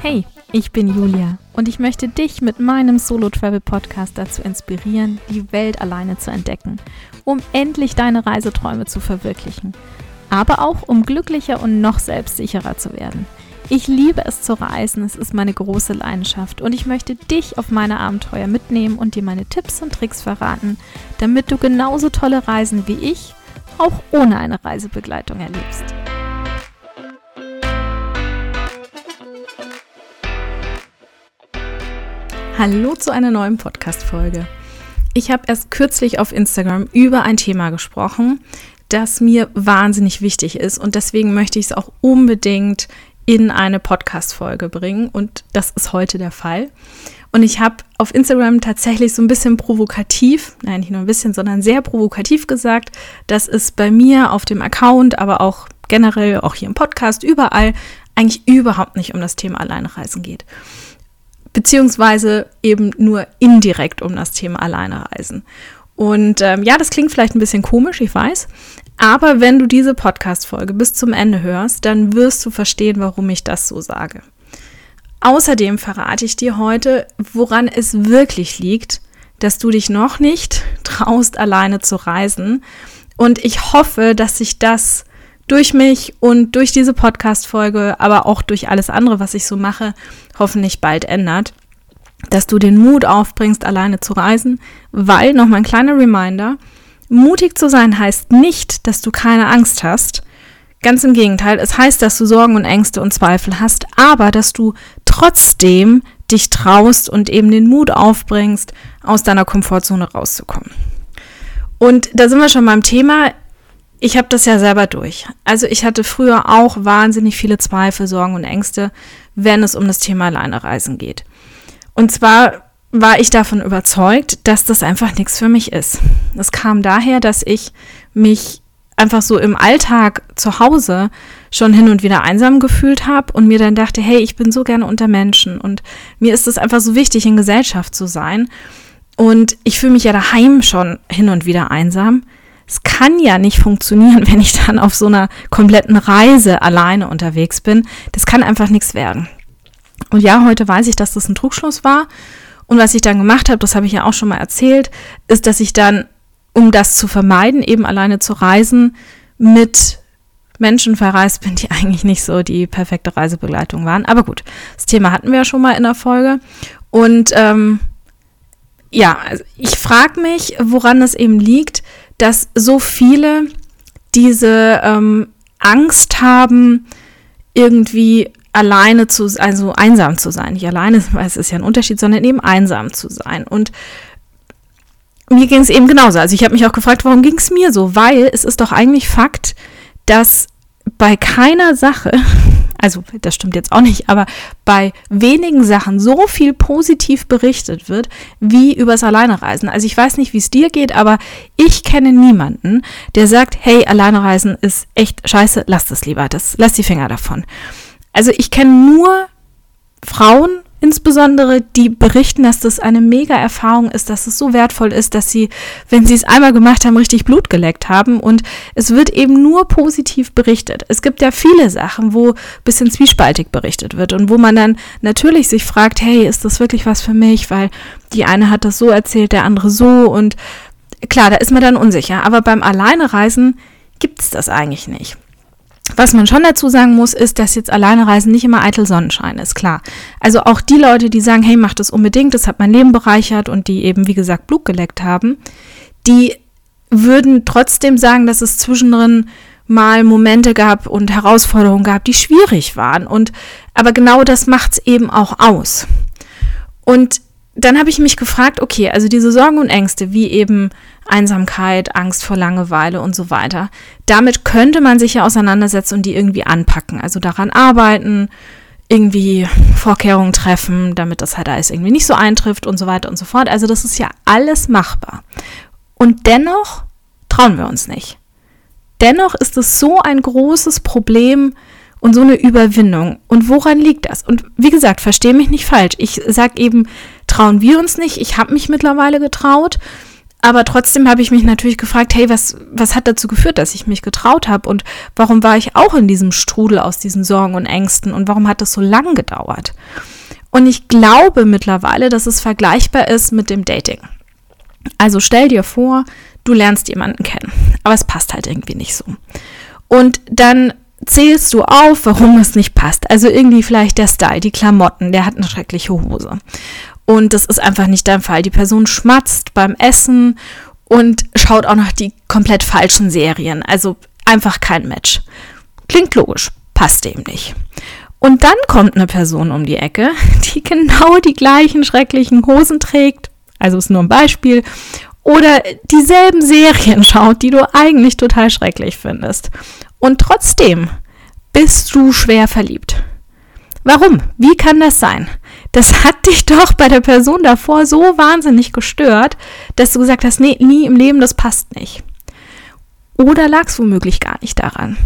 Hey, ich bin Julia und ich möchte dich mit meinem Solo Travel Podcast dazu inspirieren, die Welt alleine zu entdecken, um endlich deine Reiseträume zu verwirklichen, aber auch um glücklicher und noch selbstsicherer zu werden. Ich liebe es zu reisen, es ist meine große Leidenschaft und ich möchte dich auf meine Abenteuer mitnehmen und dir meine Tipps und Tricks verraten, damit du genauso tolle Reisen wie ich auch ohne eine Reisebegleitung erlebst. Hallo zu einer neuen Podcast-Folge. Ich habe erst kürzlich auf Instagram über ein Thema gesprochen, das mir wahnsinnig wichtig ist und deswegen möchte ich es auch unbedingt in eine Podcast-Folge bringen und das ist heute der Fall. Und ich habe auf Instagram tatsächlich so ein bisschen provokativ, nein, nicht nur ein bisschen, sondern sehr provokativ gesagt, dass es bei mir auf dem Account, aber auch generell, auch hier im Podcast, überall eigentlich überhaupt nicht um das Thema Alleinreisen geht. Beziehungsweise eben nur indirekt um das Thema Alleinreisen. Und ähm, ja, das klingt vielleicht ein bisschen komisch, ich weiß. Aber wenn du diese Podcast-Folge bis zum Ende hörst, dann wirst du verstehen, warum ich das so sage. Außerdem verrate ich dir heute, woran es wirklich liegt, dass du dich noch nicht traust, alleine zu reisen. Und ich hoffe, dass sich das durch mich und durch diese Podcast-Folge, aber auch durch alles andere, was ich so mache, hoffentlich bald ändert. Dass du den Mut aufbringst, alleine zu reisen, weil, nochmal ein kleiner Reminder, mutig zu sein heißt nicht, dass du keine Angst hast, Ganz im Gegenteil, es heißt, dass du Sorgen und Ängste und Zweifel hast, aber dass du trotzdem dich traust und eben den Mut aufbringst, aus deiner Komfortzone rauszukommen. Und da sind wir schon beim Thema. Ich habe das ja selber durch. Also ich hatte früher auch wahnsinnig viele Zweifel, Sorgen und Ängste, wenn es um das Thema Alleinereisen geht. Und zwar war ich davon überzeugt, dass das einfach nichts für mich ist. Es kam daher, dass ich mich einfach so im Alltag zu Hause schon hin und wieder einsam gefühlt habe und mir dann dachte, hey, ich bin so gerne unter Menschen und mir ist es einfach so wichtig, in Gesellschaft zu sein. Und ich fühle mich ja daheim schon hin und wieder einsam. Es kann ja nicht funktionieren, wenn ich dann auf so einer kompletten Reise alleine unterwegs bin. Das kann einfach nichts werden. Und ja, heute weiß ich, dass das ein Trugschluss war. Und was ich dann gemacht habe, das habe ich ja auch schon mal erzählt, ist, dass ich dann um das zu vermeiden, eben alleine zu reisen, mit Menschen verreist bin, die eigentlich nicht so die perfekte Reisebegleitung waren. Aber gut, das Thema hatten wir ja schon mal in der Folge. Und ähm, ja, also ich frage mich, woran es eben liegt, dass so viele diese ähm, Angst haben, irgendwie alleine zu, also einsam zu sein. Nicht alleine, weil es ist ja ein Unterschied, sondern eben einsam zu sein. Und mir ging es eben genauso. Also ich habe mich auch gefragt, warum ging es mir so? Weil es ist doch eigentlich Fakt, dass bei keiner Sache, also das stimmt jetzt auch nicht, aber bei wenigen Sachen so viel positiv berichtet wird, wie übers Alleinereisen. Also ich weiß nicht, wie es dir geht, aber ich kenne niemanden, der sagt, hey, Alleinereisen ist echt scheiße, lass das lieber, das, lass die Finger davon. Also ich kenne nur Frauen insbesondere, die berichten, dass das eine mega Erfahrung ist, dass es so wertvoll ist, dass sie, wenn sie es einmal gemacht haben, richtig Blut geleckt haben. Und es wird eben nur positiv berichtet. Es gibt ja viele Sachen, wo ein bisschen zwiespaltig berichtet wird und wo man dann natürlich sich fragt, hey, ist das wirklich was für mich? Weil die eine hat das so erzählt, der andere so. Und klar, da ist man dann unsicher. Aber beim Alleinereisen gibt es das eigentlich nicht. Was man schon dazu sagen muss, ist, dass jetzt alleine reisen nicht immer eitel Sonnenschein ist, klar. Also auch die Leute, die sagen, hey, mach das unbedingt, das hat mein Leben bereichert und die eben, wie gesagt, Blut geleckt haben, die würden trotzdem sagen, dass es zwischendrin mal Momente gab und Herausforderungen gab, die schwierig waren. Und aber genau das macht's eben auch aus. Und dann habe ich mich gefragt, okay, also diese Sorgen und Ängste, wie eben Einsamkeit, Angst vor Langeweile und so weiter, damit könnte man sich ja auseinandersetzen und die irgendwie anpacken, also daran arbeiten, irgendwie Vorkehrungen treffen, damit das halt alles irgendwie nicht so eintrifft und so weiter und so fort. Also das ist ja alles machbar. Und dennoch trauen wir uns nicht. Dennoch ist es so ein großes Problem, und so eine Überwindung. Und woran liegt das? Und wie gesagt, verstehe mich nicht falsch. Ich sage eben, trauen wir uns nicht. Ich habe mich mittlerweile getraut. Aber trotzdem habe ich mich natürlich gefragt, hey, was, was hat dazu geführt, dass ich mich getraut habe und warum war ich auch in diesem Strudel aus diesen Sorgen und Ängsten und warum hat das so lang gedauert? Und ich glaube mittlerweile, dass es vergleichbar ist mit dem Dating. Also stell dir vor, du lernst jemanden kennen, aber es passt halt irgendwie nicht so. Und dann zählst du auf, warum es nicht passt. Also irgendwie vielleicht der Style, die Klamotten, der hat eine schreckliche Hose. Und das ist einfach nicht dein Fall. Die Person schmatzt beim Essen und schaut auch noch die komplett falschen Serien. Also einfach kein Match. Klingt logisch, passt dem nicht. Und dann kommt eine Person um die Ecke, die genau die gleichen schrecklichen Hosen trägt. Also ist nur ein Beispiel. Oder dieselben Serien schaut, die du eigentlich total schrecklich findest. Und trotzdem bist du schwer verliebt. Warum? Wie kann das sein? Das hat dich doch bei der Person davor so wahnsinnig gestört, dass du gesagt hast, nee, nie im Leben, das passt nicht. Oder lag es womöglich gar nicht daran?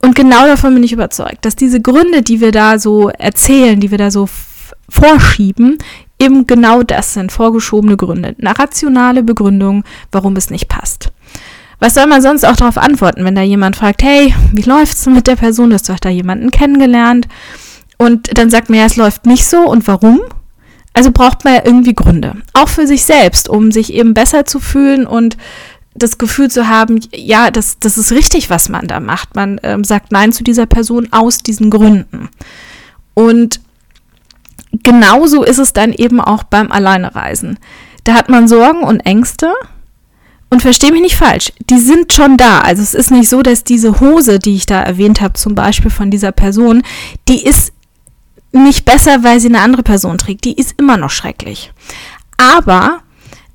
Und genau davon bin ich überzeugt, dass diese Gründe, die wir da so erzählen, die wir da so vorschieben, eben genau das sind, vorgeschobene Gründe, eine rationale Begründung, warum es nicht passt. Was soll man sonst auch darauf antworten, wenn da jemand fragt, hey, wie läuft's mit der Person? Du doch da jemanden kennengelernt. Und dann sagt man, ja, es läuft nicht so und warum? Also braucht man ja irgendwie Gründe. Auch für sich selbst, um sich eben besser zu fühlen und das Gefühl zu haben, ja, das, das ist richtig, was man da macht. Man ähm, sagt Nein zu dieser Person aus diesen Gründen. Und genauso ist es dann eben auch beim Alleinereisen. Da hat man Sorgen und Ängste. Und verstehe mich nicht falsch, die sind schon da. Also es ist nicht so, dass diese Hose, die ich da erwähnt habe, zum Beispiel von dieser Person, die ist nicht besser, weil sie eine andere Person trägt. Die ist immer noch schrecklich. Aber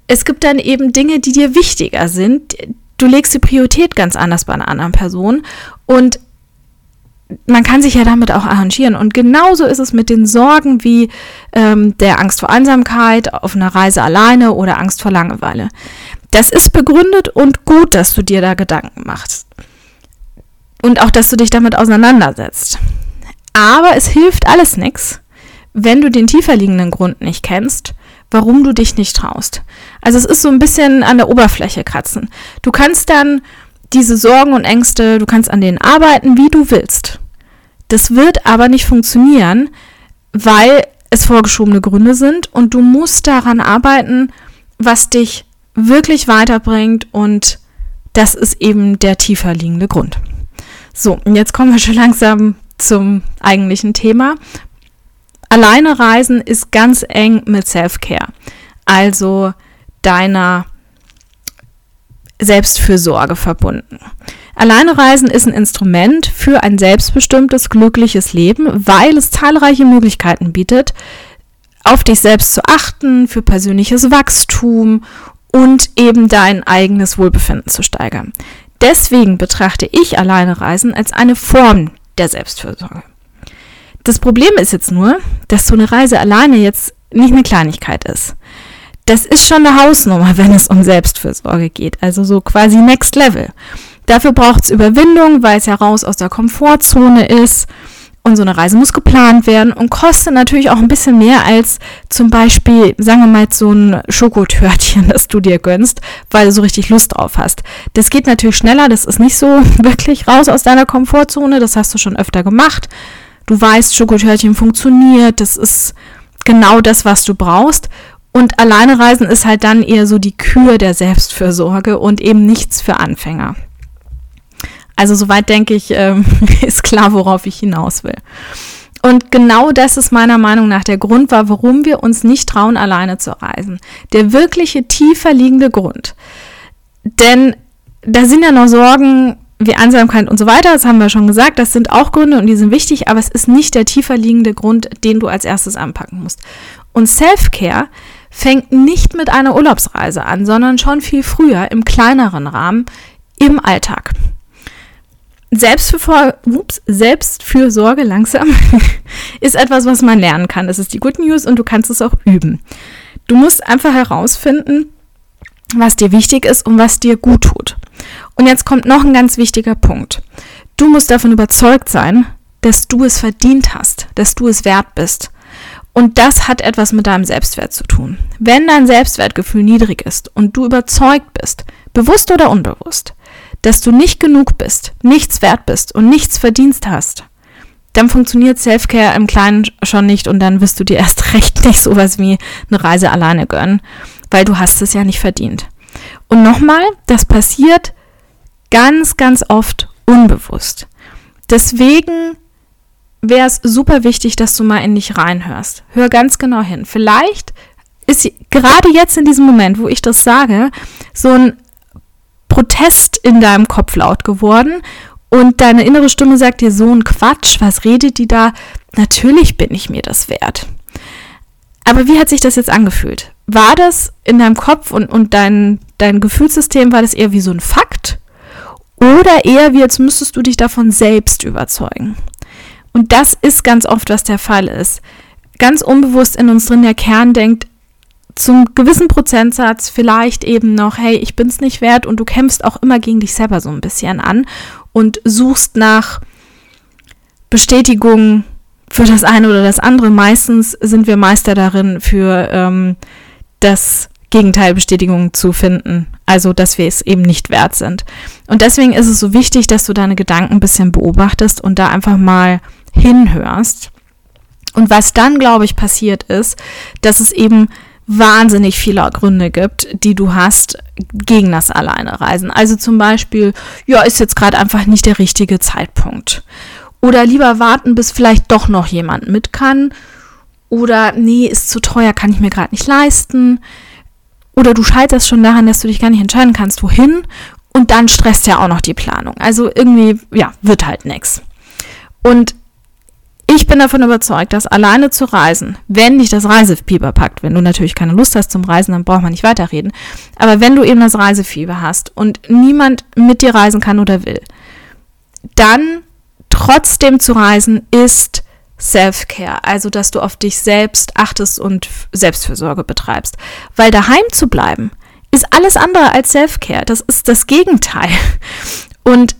es gibt dann eben Dinge, die dir wichtiger sind. Du legst die Priorität ganz anders bei einer anderen Person und man kann sich ja damit auch arrangieren. Und genauso ist es mit den Sorgen wie ähm, der Angst vor Einsamkeit auf einer Reise alleine oder Angst vor Langeweile. Das ist begründet und gut, dass du dir da Gedanken machst. Und auch, dass du dich damit auseinandersetzt. Aber es hilft alles nichts, wenn du den tiefer liegenden Grund nicht kennst, warum du dich nicht traust. Also es ist so ein bisschen an der Oberfläche kratzen. Du kannst dann diese Sorgen und Ängste, du kannst an denen arbeiten, wie du willst. Das wird aber nicht funktionieren, weil es vorgeschobene Gründe sind und du musst daran arbeiten, was dich wirklich weiterbringt und das ist eben der tiefer liegende Grund. So, und jetzt kommen wir schon langsam zum eigentlichen Thema. Alleine reisen ist ganz eng mit Self-Care, also deiner Selbstfürsorge verbunden. Alleine reisen ist ein Instrument für ein selbstbestimmtes, glückliches Leben, weil es zahlreiche Möglichkeiten bietet, auf dich selbst zu achten, für persönliches Wachstum und eben dein eigenes Wohlbefinden zu steigern. Deswegen betrachte ich alleine Reisen als eine Form der Selbstfürsorge. Das Problem ist jetzt nur, dass so eine Reise alleine jetzt nicht eine Kleinigkeit ist. Das ist schon eine Hausnummer, wenn es um Selbstfürsorge geht, also so quasi Next Level. Dafür braucht es Überwindung, weil es ja aus der Komfortzone ist und so eine Reise muss geplant werden und kostet natürlich auch ein bisschen mehr als zum Beispiel, sagen wir mal, so ein Schokotörtchen, das du dir gönnst, weil du so richtig Lust drauf hast. Das geht natürlich schneller, das ist nicht so wirklich raus aus deiner Komfortzone, das hast du schon öfter gemacht. Du weißt, Schokotörtchen funktioniert, das ist genau das, was du brauchst. Und alleine reisen ist halt dann eher so die Kür der Selbstfürsorge und eben nichts für Anfänger. Also soweit denke ich, ähm, ist klar, worauf ich hinaus will. Und genau das ist meiner Meinung nach der Grund war, warum wir uns nicht trauen, alleine zu reisen. Der wirkliche tiefer liegende Grund. Denn da sind ja noch Sorgen wie Einsamkeit und so weiter, das haben wir schon gesagt, das sind auch Gründe und die sind wichtig, aber es ist nicht der tiefer liegende Grund, den du als erstes anpacken musst. Und Self-Care fängt nicht mit einer Urlaubsreise an, sondern schon viel früher im kleineren Rahmen im Alltag. Selbstfürsorge, ups, Selbstfürsorge langsam ist etwas, was man lernen kann. Das ist die Good News und du kannst es auch üben. Du musst einfach herausfinden, was dir wichtig ist und was dir gut tut. Und jetzt kommt noch ein ganz wichtiger Punkt. Du musst davon überzeugt sein, dass du es verdient hast, dass du es wert bist. Und das hat etwas mit deinem Selbstwert zu tun. Wenn dein Selbstwertgefühl niedrig ist und du überzeugt bist, bewusst oder unbewusst, dass du nicht genug bist, nichts wert bist und nichts Verdienst hast, dann funktioniert Selfcare im Kleinen schon nicht und dann wirst du dir erst recht nicht sowas wie eine Reise alleine gönnen, weil du hast es ja nicht verdient. Und nochmal, das passiert ganz, ganz oft unbewusst. Deswegen wäre es super wichtig, dass du mal in dich reinhörst. Hör ganz genau hin. Vielleicht ist gerade jetzt in diesem Moment, wo ich das sage, so ein Protest in deinem Kopf laut geworden und deine innere Stimme sagt dir so ein Quatsch, was redet die da? Natürlich bin ich mir das wert. Aber wie hat sich das jetzt angefühlt? War das in deinem Kopf und, und dein, dein Gefühlssystem, war das eher wie so ein Fakt? Oder eher wie, jetzt müsstest du dich davon selbst überzeugen? Und das ist ganz oft, was der Fall ist. Ganz unbewusst in uns drin der Kern denkt, zum gewissen Prozentsatz vielleicht eben noch, hey, ich bin es nicht wert und du kämpfst auch immer gegen dich selber so ein bisschen an und suchst nach Bestätigung für das eine oder das andere. Meistens sind wir Meister darin, für ähm, das Gegenteil Bestätigung zu finden. Also, dass wir es eben nicht wert sind. Und deswegen ist es so wichtig, dass du deine Gedanken ein bisschen beobachtest und da einfach mal hinhörst. Und was dann, glaube ich, passiert ist, dass es eben wahnsinnig viele Gründe gibt, die du hast gegen das Alleinereisen. Also zum Beispiel, ja, ist jetzt gerade einfach nicht der richtige Zeitpunkt. Oder lieber warten, bis vielleicht doch noch jemand mit kann. Oder nee, ist zu teuer, kann ich mir gerade nicht leisten. Oder du scheiterst schon daran, dass du dich gar nicht entscheiden kannst, wohin. Und dann stresst ja auch noch die Planung. Also irgendwie, ja, wird halt nichts. Und ich bin davon überzeugt, dass alleine zu reisen, wenn dich das Reisefieber packt, wenn du natürlich keine Lust hast zum Reisen, dann braucht man nicht weiterreden. Aber wenn du eben das Reisefieber hast und niemand mit dir reisen kann oder will, dann trotzdem zu reisen ist Self-Care, also dass du auf dich selbst achtest und Selbstfürsorge betreibst. Weil daheim zu bleiben, ist alles andere als Self-Care. Das ist das Gegenteil. Und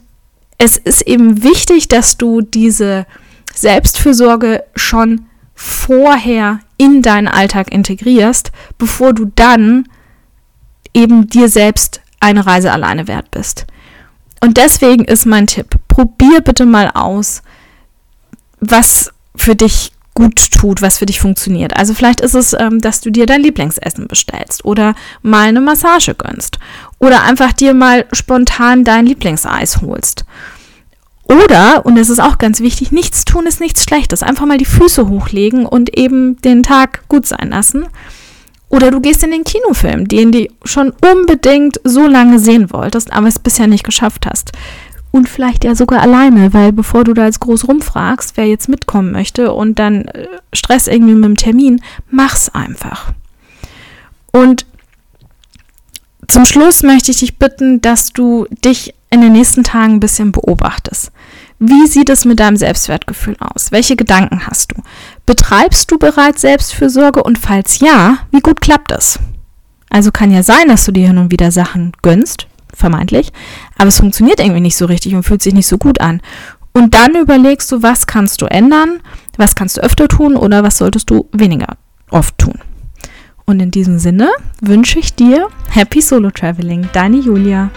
es ist eben wichtig, dass du diese Selbstfürsorge schon vorher in deinen Alltag integrierst, bevor du dann eben dir selbst eine Reise alleine wert bist. Und deswegen ist mein Tipp, probier bitte mal aus, was für dich gut tut, was für dich funktioniert. Also vielleicht ist es, ähm, dass du dir dein Lieblingsessen bestellst oder mal eine Massage gönnst oder einfach dir mal spontan dein Lieblingseis holst oder, und das ist auch ganz wichtig, nichts tun ist nichts Schlechtes. Einfach mal die Füße hochlegen und eben den Tag gut sein lassen. Oder du gehst in den Kinofilm, den du schon unbedingt so lange sehen wolltest, aber es bisher nicht geschafft hast. Und vielleicht ja sogar alleine, weil bevor du da jetzt groß rumfragst, wer jetzt mitkommen möchte und dann äh, Stress irgendwie mit dem Termin, mach's einfach. Und zum Schluss möchte ich dich bitten, dass du dich in den nächsten Tagen ein bisschen beobachtest. Wie sieht es mit deinem Selbstwertgefühl aus? Welche Gedanken hast du? Betreibst du bereits Selbstfürsorge und falls ja, wie gut klappt es? Also kann ja sein, dass du dir hin und wieder Sachen gönnst, vermeintlich, aber es funktioniert irgendwie nicht so richtig und fühlt sich nicht so gut an. Und dann überlegst du, was kannst du ändern, was kannst du öfter tun oder was solltest du weniger oft tun. Und in diesem Sinne wünsche ich dir Happy Solo Traveling, deine Julia.